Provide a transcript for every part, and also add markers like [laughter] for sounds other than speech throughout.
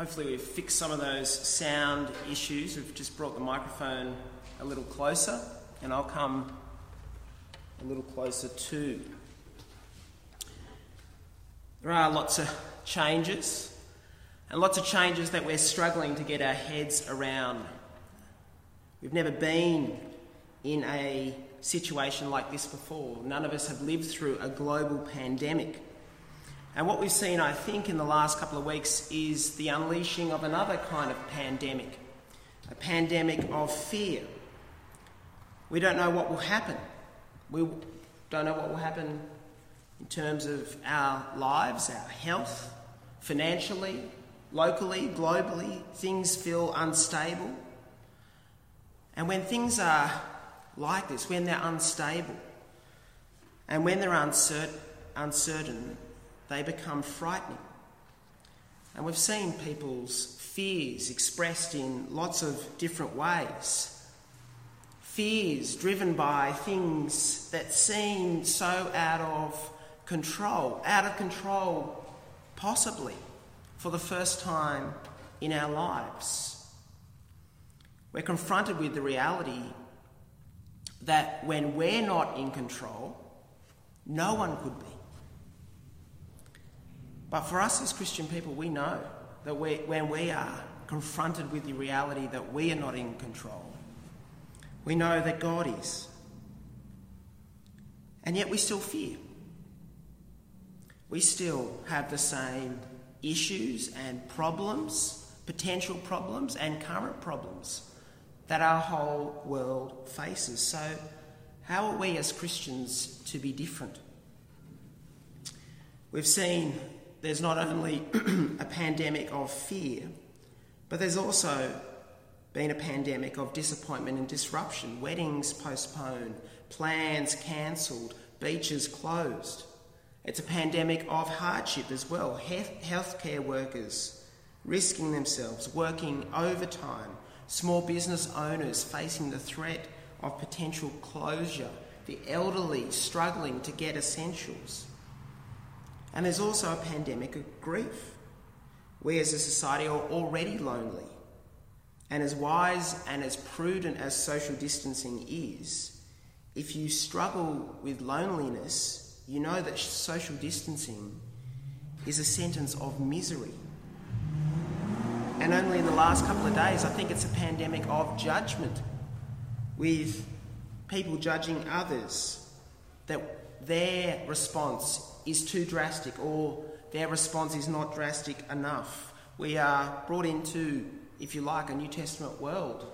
hopefully, we've fixed some of those sound issues. We've just brought the microphone a little closer, and I'll come a little closer too. There are lots of changes, and lots of changes that we're struggling to get our heads around. We've never been in a situation like this before. None of us have lived through a global pandemic. And what we've seen, I think, in the last couple of weeks is the unleashing of another kind of pandemic a pandemic of fear. We don't know what will happen. We don't know what will happen in terms of our lives, our health, financially, locally, globally. Things feel unstable. And when things are like this, when they're unstable, and when they're uncertain, uncertain they become frightening. And we've seen people's fears expressed in lots of different ways. Fears driven by things that seem so out of control, out of control, possibly for the first time in our lives. We're confronted with the reality that when we're not in control, no one could be. But for us as Christian people, we know that we, when we are confronted with the reality that we are not in control, we know that God is. And yet we still fear. We still have the same issues and problems, potential problems, and current problems that our whole world faces. So, how are we as Christians to be different? We've seen there's not only [clears throat] a pandemic of fear, but there's also been a pandemic of disappointment and disruption. Weddings postponed, plans cancelled, beaches closed. It's a pandemic of hardship as well. Health, Healthcare workers risking themselves, working overtime, small business owners facing the threat of potential closure, the elderly struggling to get essentials. And there's also a pandemic of grief. We as a society are already lonely. And as wise and as prudent as social distancing is, if you struggle with loneliness, you know that social distancing is a sentence of misery. And only in the last couple of days, I think it's a pandemic of judgment, with people judging others that their response is too drastic or their response is not drastic enough. We are brought into, if you like, a New Testament world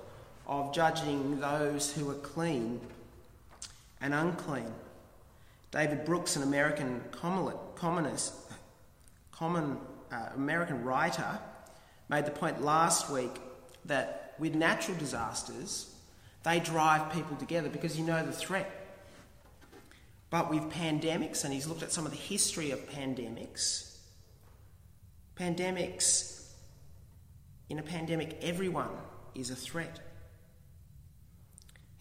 of judging those who are clean and unclean. David Brooks, an American communist, common uh, American writer, made the point last week that with natural disasters, they drive people together because you know the threat but with pandemics, and he's looked at some of the history of pandemics, pandemics, in a pandemic, everyone is a threat.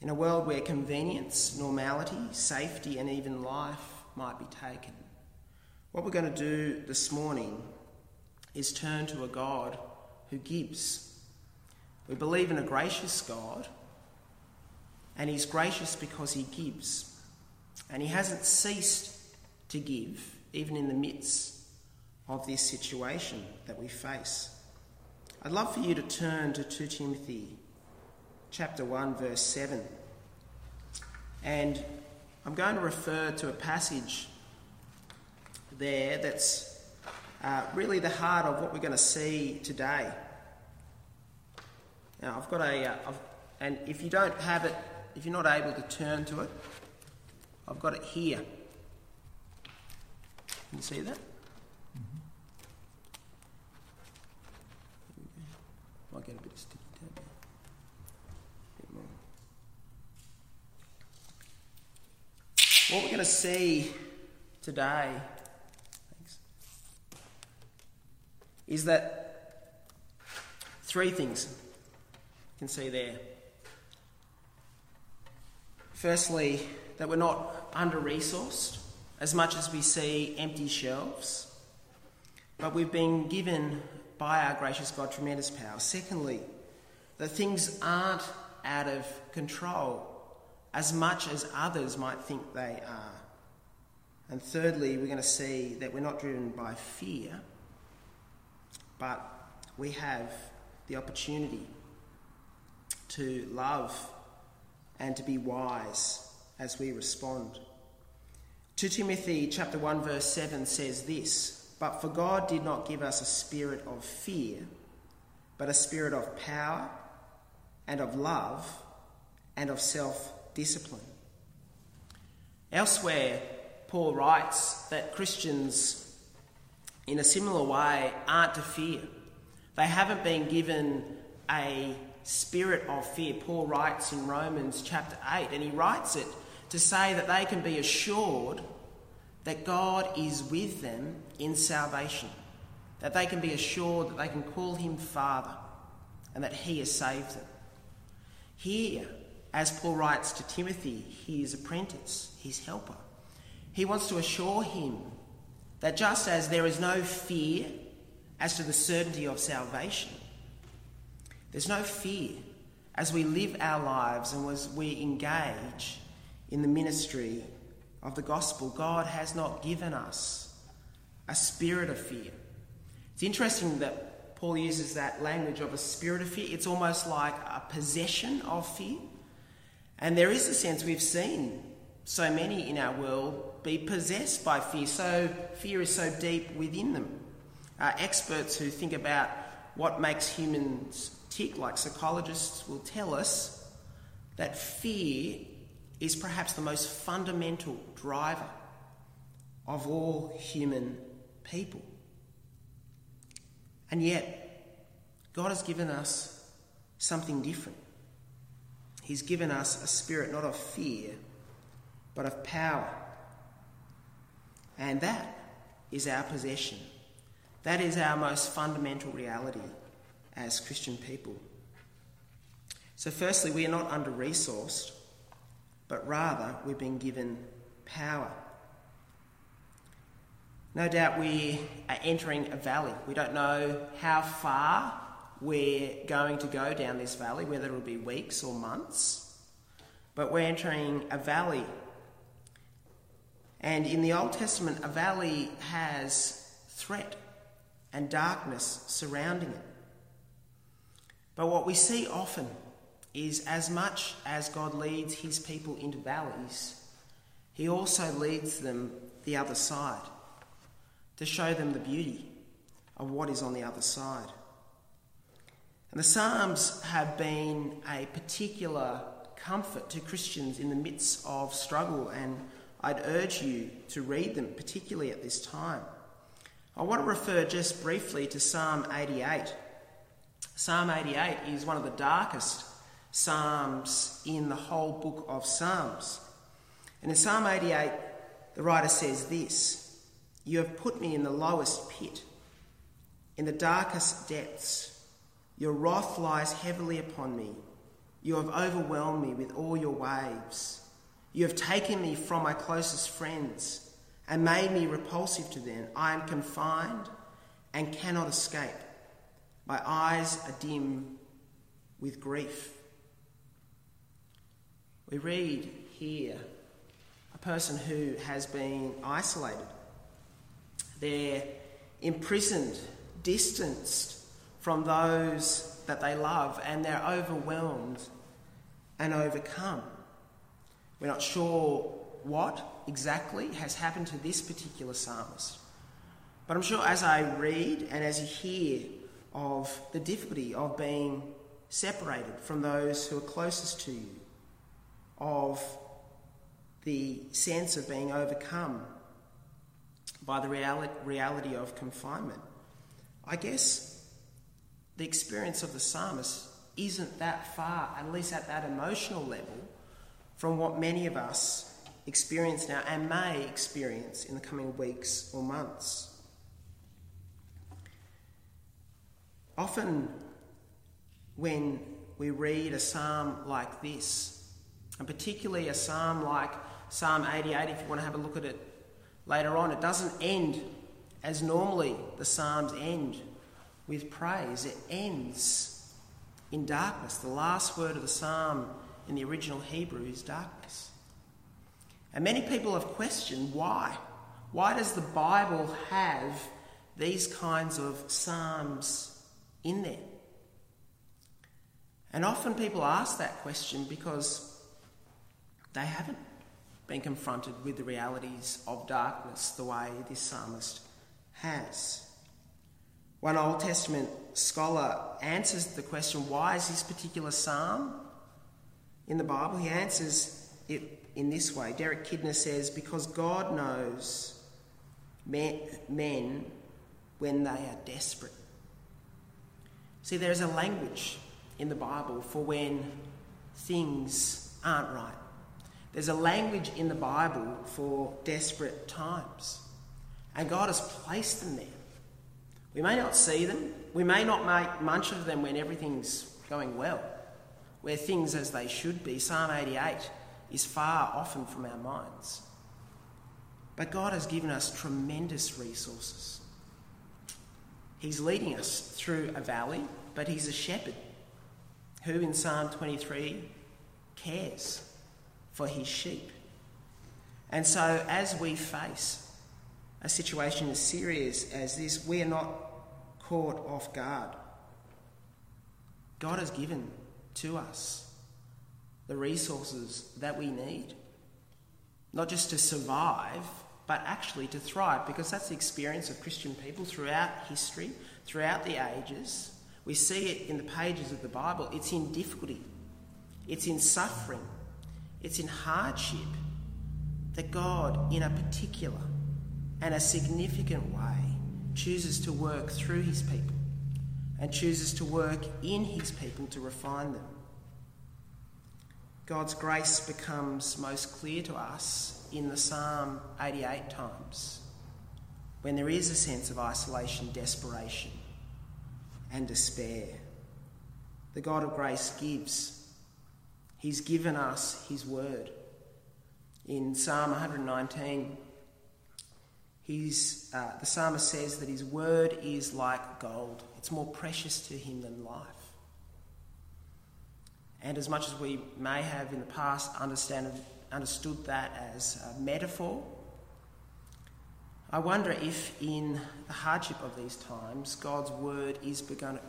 In a world where convenience, normality, safety, and even life might be taken, what we're going to do this morning is turn to a God who gives. We believe in a gracious God, and He's gracious because He gives. And he hasn't ceased to give, even in the midst of this situation that we face. I'd love for you to turn to 2 Timothy chapter 1 verse 7. And I'm going to refer to a passage there that's uh, really the heart of what we're going to see today. Now, I've got a, uh, and if you don't have it, if you're not able to turn to it, I've got it here. Can you see that? Mm-hmm. Might get a bit sticky more. What we're going to see today thanks, is that three things you can see there. Firstly, that we're not under resourced as much as we see empty shelves, but we've been given by our gracious God tremendous power. Secondly, that things aren't out of control as much as others might think they are. And thirdly, we're going to see that we're not driven by fear, but we have the opportunity to love and to be wise as we respond. 2 Timothy chapter 1 verse 7 says this, but for God did not give us a spirit of fear, but a spirit of power and of love and of self-discipline. Elsewhere, Paul writes that Christians in a similar way aren't to fear. They haven't been given a spirit of fear. Paul writes in Romans chapter 8, and he writes it to say that they can be assured that God is with them in salvation, that they can be assured that they can call him Father, and that he has saved them. Here, as Paul writes to Timothy, his apprentice, his helper, he wants to assure him that just as there is no fear as to the certainty of salvation, there's no fear as we live our lives and as we engage in the ministry of the gospel. God has not given us a spirit of fear. It's interesting that Paul uses that language of a spirit of fear. It's almost like a possession of fear. And there is a sense we've seen so many in our world be possessed by fear. So fear is so deep within them. Uh, experts who think about what makes humans tick, like psychologists, will tell us that fear is perhaps the most fundamental driver of all human people. And yet, God has given us something different. He's given us a spirit not of fear, but of power. And that is our possession. That is our most fundamental reality as Christian people. So, firstly, we are not under resourced but rather we've been given power. No doubt we are entering a valley. We don't know how far we're going to go down this valley, whether it'll be weeks or months, but we're entering a valley. And in the Old Testament, a valley has threat and darkness surrounding it. But what we see often is as much as God leads his people into valleys, he also leads them the other side to show them the beauty of what is on the other side. And the Psalms have been a particular comfort to Christians in the midst of struggle, and I'd urge you to read them, particularly at this time. I want to refer just briefly to Psalm 88. Psalm 88 is one of the darkest Psalms in the whole book of Psalms. And in Psalm 88, the writer says this You have put me in the lowest pit, in the darkest depths. Your wrath lies heavily upon me. You have overwhelmed me with all your waves. You have taken me from my closest friends and made me repulsive to them. I am confined and cannot escape. My eyes are dim with grief. We read here a person who has been isolated. They're imprisoned, distanced from those that they love, and they're overwhelmed and overcome. We're not sure what exactly has happened to this particular psalmist. But I'm sure as I read and as you hear of the difficulty of being separated from those who are closest to you, of the sense of being overcome by the reality of confinement. I guess the experience of the psalmist isn't that far, at least at that emotional level, from what many of us experience now and may experience in the coming weeks or months. Often, when we read a psalm like this, and particularly a psalm like Psalm 88, if you want to have a look at it later on, it doesn't end as normally the Psalms end with praise. It ends in darkness. The last word of the psalm in the original Hebrew is darkness. And many people have questioned why. Why does the Bible have these kinds of psalms in there? And often people ask that question because they haven't been confronted with the realities of darkness the way this psalmist has. One Old Testament scholar answers the question why is this particular psalm in the Bible? He answers it in this way. Derek Kidner says, Because God knows men, men when they are desperate. See, there is a language in the Bible for when things aren't right. There's a language in the Bible for desperate times. And God has placed them there. We may not see them, we may not make much of them when everything's going well, where things as they should be. Psalm 88 is far often from our minds. But God has given us tremendous resources. He's leading us through a valley, but He's a shepherd who, in Psalm 23, cares for His sheep. And so, as we face a situation as serious as this, we are not caught off guard. God has given to us the resources that we need, not just to survive, but actually to thrive, because that's the experience of Christian people throughout history, throughout the ages. We see it in the pages of the Bible. It's in difficulty, it's in suffering, it's in hardship that God, in a particular and a significant way, chooses to work through his people and chooses to work in his people to refine them. God's grace becomes most clear to us in the Psalm 88 times when there is a sense of isolation, desperation, and despair. The God of grace gives. He's given us His word. In Psalm 119, he's, uh, the psalmist says that His word is like gold, it's more precious to Him than life. And as much as we may have in the past understood that as a metaphor, I wonder if in the hardship of these times, God's word is begun,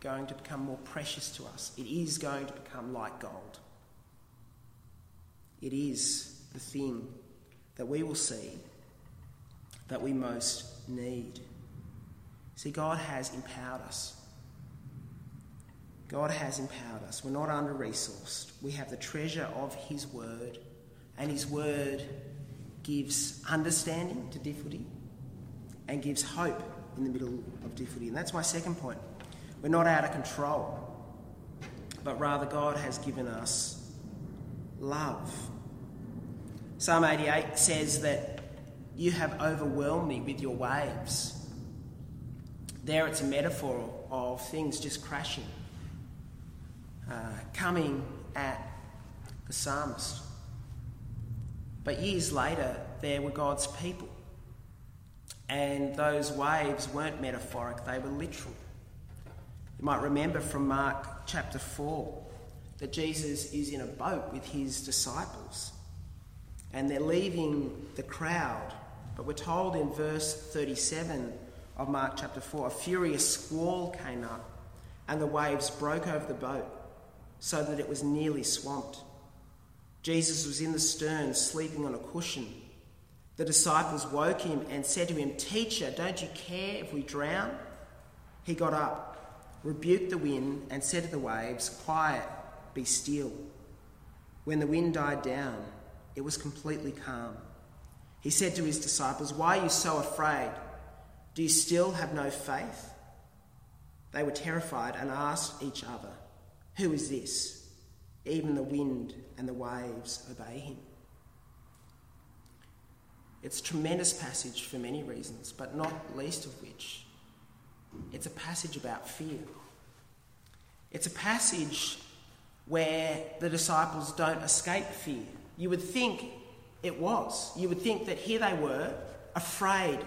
going to become more precious to us. It is going to become like gold. It is the thing that we will see that we most need. See, God has empowered us God has empowered us. We're not under resourced. We have the treasure of His Word, and His Word gives understanding to difficulty and gives hope in the middle of difficulty. And that's my second point. We're not out of control, but rather God has given us love. Psalm 88 says that you have overwhelmed me with your waves. There it's a metaphor of things just crashing uh, coming at the psalmist. But years later, there were God's people. And those waves weren't metaphoric, they were literal. You might remember from Mark chapter 4 that Jesus is in a boat with his disciples and they're leaving the crowd. But we're told in verse 37 of Mark chapter 4 a furious squall came up and the waves broke over the boat so that it was nearly swamped. Jesus was in the stern, sleeping on a cushion. The disciples woke him and said to him, Teacher, don't you care if we drown? He got up, rebuked the wind, and said to the waves, Quiet, be still. When the wind died down, it was completely calm. He said to his disciples, Why are you so afraid? Do you still have no faith? They were terrified and asked each other, who is this? Even the wind and the waves obey him. It's a tremendous passage for many reasons, but not least of which, it's a passage about fear. It's a passage where the disciples don't escape fear. You would think it was. You would think that here they were, afraid,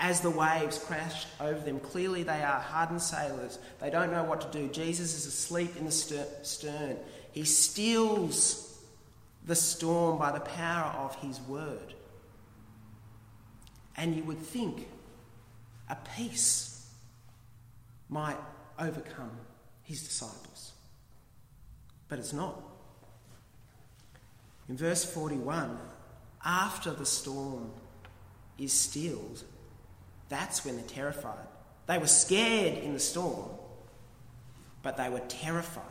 as the waves crashed over them. Clearly, they are hardened sailors. They don't know what to do. Jesus is asleep in the stern. He stills the storm by the power of his word. And you would think a peace might overcome his disciples. But it's not. In verse 41, after the storm is stilled, that's when they're terrified. They were scared in the storm, but they were terrified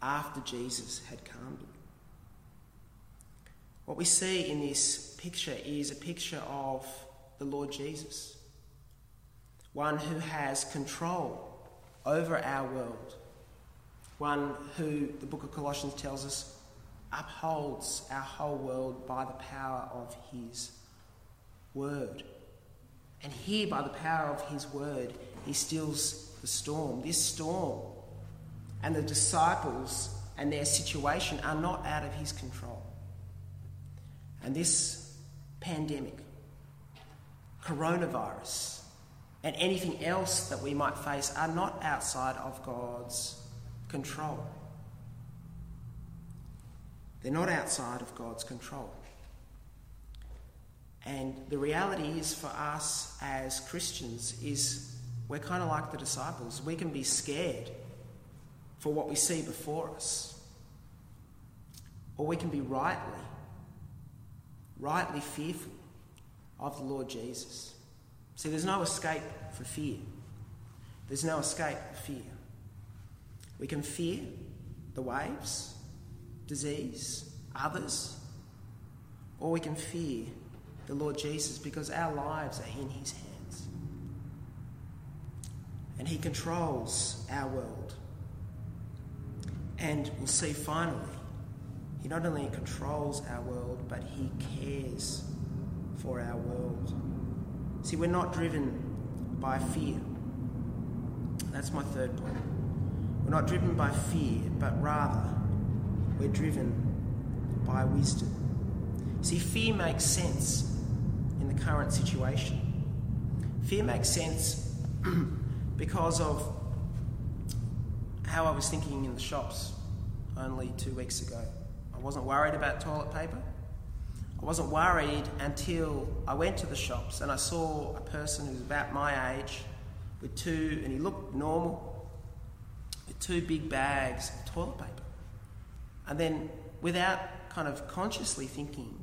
after Jesus had calmed them. What we see in this picture is a picture of the Lord Jesus, one who has control over our world, one who the book of Colossians tells us upholds our whole world by the power of his word. And here, by the power of his word, he stills the storm. This storm and the disciples and their situation are not out of his control. And this pandemic, coronavirus, and anything else that we might face are not outside of God's control. They're not outside of God's control. And the reality is for us as Christians is we're kind of like the disciples. We can be scared for what we see before us. Or we can be rightly, rightly fearful of the Lord Jesus. See, there's no escape for fear. There's no escape for fear. We can fear the waves, disease, others, or we can fear the Lord Jesus because our lives are in His hands. And He controls our world. And we'll see finally, He not only controls our world, but He cares for our world. See, we're not driven by fear. That's my third point. We're not driven by fear, but rather we're driven by wisdom. See, fear makes sense in the current situation. Fear makes sense [clears throat] because of how I was thinking in the shops only two weeks ago. I wasn't worried about toilet paper. I wasn't worried until I went to the shops and I saw a person who was about my age with two, and he looked normal, two big bags of toilet paper. And then, without kind of consciously thinking,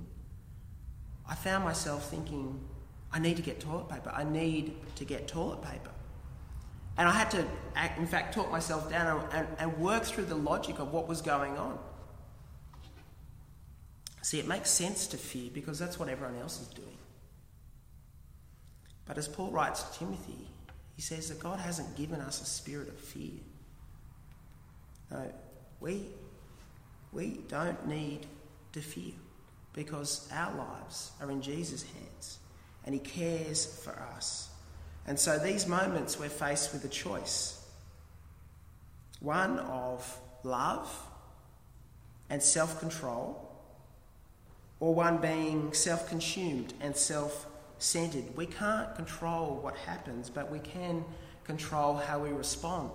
I found myself thinking, I need to get toilet paper. I need to get toilet paper. And I had to, in fact, talk myself down and, and, work through the logic of what was going on. See, it makes sense to fear because that's what everyone else is doing. But as Paul writes to Timothy, he says that God hasn't given us a spirit of fear. No, we, we don't need to fear because our lives are in Jesus' hands and He cares for us. And so these moments we're faced with a choice one of love and self control, or one being self consumed and self centered. We can't control what happens, but we can control how we respond.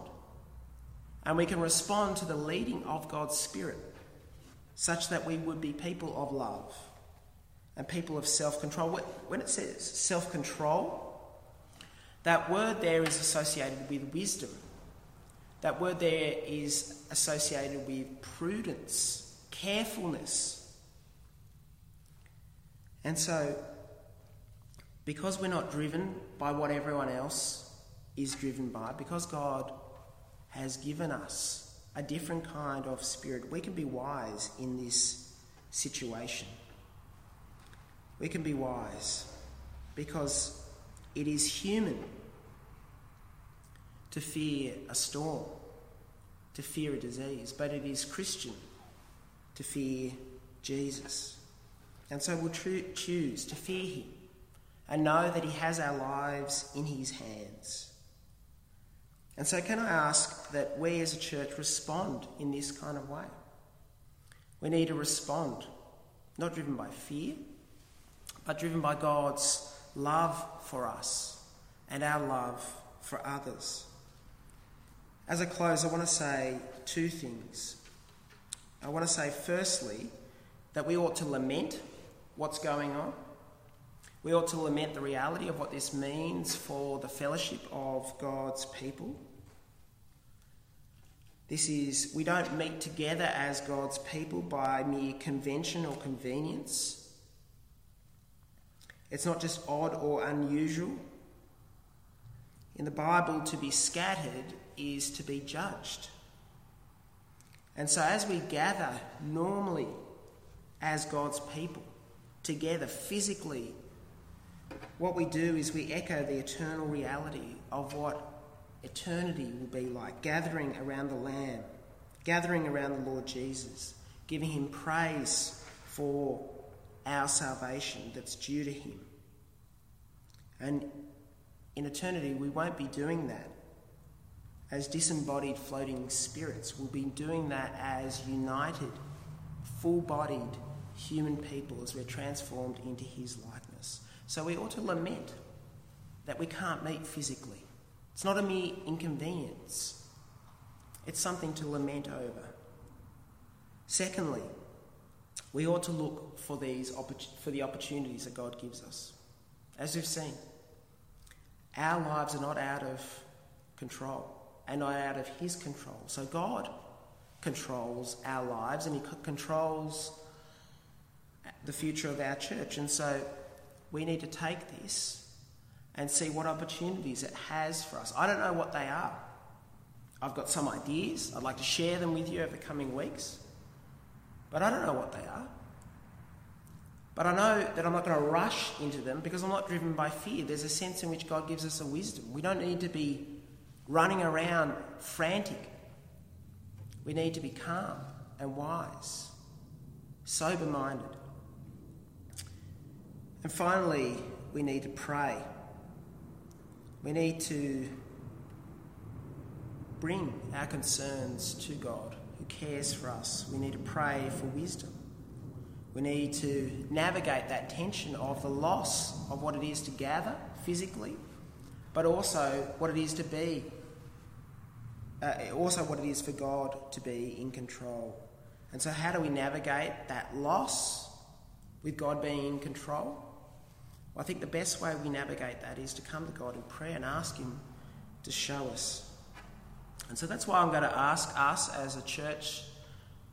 And we can respond to the leading of God's Spirit such that we would be people of love and people of self control. When it says self control, that word there is associated with wisdom. That word there is associated with prudence, carefulness. And so, because we're not driven by what everyone else is driven by, because God has given us a different kind of spirit. We can be wise in this situation. We can be wise because it is human to fear a storm, to fear a disease, but it is Christian to fear Jesus. And so we'll choose to fear him and know that he has our lives in his hands. And so, can I ask that we as a church respond in this kind of way? We need to respond, not driven by fear, but driven by God's love for us and our love for others. As I close, I want to say two things. I want to say, firstly, that we ought to lament what's going on. We ought to lament the reality of what this means for the fellowship of God's people. This is, we don't meet together as God's people by mere convention or convenience. It's not just odd or unusual. In the Bible, to be scattered is to be judged. And so, as we gather normally as God's people, together physically, what we do is we echo the eternal reality of what eternity will be like, gathering around the Lamb, gathering around the Lord Jesus, giving him praise for our salvation that's due to him. And in eternity, we won't be doing that as disembodied floating spirits. We'll be doing that as united, full bodied human people as we're transformed into his likeness. So we ought to lament that we can't meet physically. It's not a mere inconvenience, it's something to lament over. Secondly, we ought to look for, these, for the opportunities that God gives us. As we've seen, our lives are not out of control and not out of His control. So God controls our lives and He controls the future of our church. And so we need to take this and see what opportunities it has for us. I don't know what they are. I've got some ideas. I'd like to share them with you over the coming weeks. But I don't know what they are. But I know that I'm not going to rush into them because I'm not driven by fear. There's a sense in which God gives us a wisdom. We don't need to be running around frantic. We need to be calm and wise, sober minded. And finally, we need to pray. We need to bring our concerns to God who cares for us. We need to pray for wisdom. We need to navigate that tension of the loss of what it is to gather physically, but also what it is to be, uh, also what it is for God to be in control. And so, how do we navigate that loss with God being in control? I think the best way we navigate that is to come to God in prayer and ask Him to show us. And so that's why I'm going to ask us as a church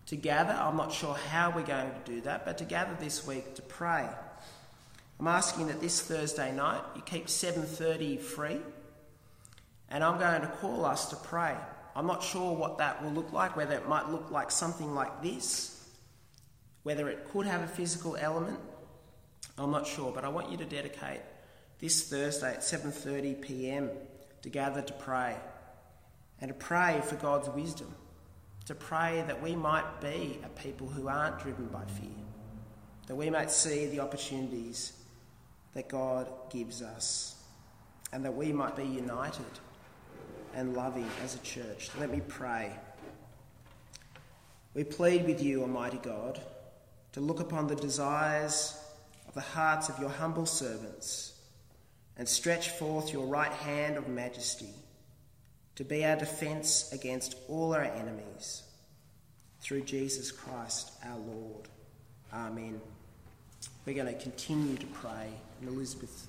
to gather. I'm not sure how we're going to do that, but to gather this week to pray. I'm asking that this Thursday night you keep 7:30 free, and I'm going to call us to pray. I'm not sure what that will look like, whether it might look like something like this, whether it could have a physical element. I'm not sure, but I want you to dedicate this Thursday at 7:30 p.m. to gather to pray and to pray for God's wisdom to pray that we might be a people who aren't driven by fear, that we might see the opportunities that God gives us, and that we might be united and loving as a church. Let me pray. We plead with you, Almighty God, to look upon the desires of the hearts of your humble servants and stretch forth your right hand of majesty to be our defence against all our enemies. Through Jesus Christ our Lord. Amen. We're going to continue to pray, and Elizabeth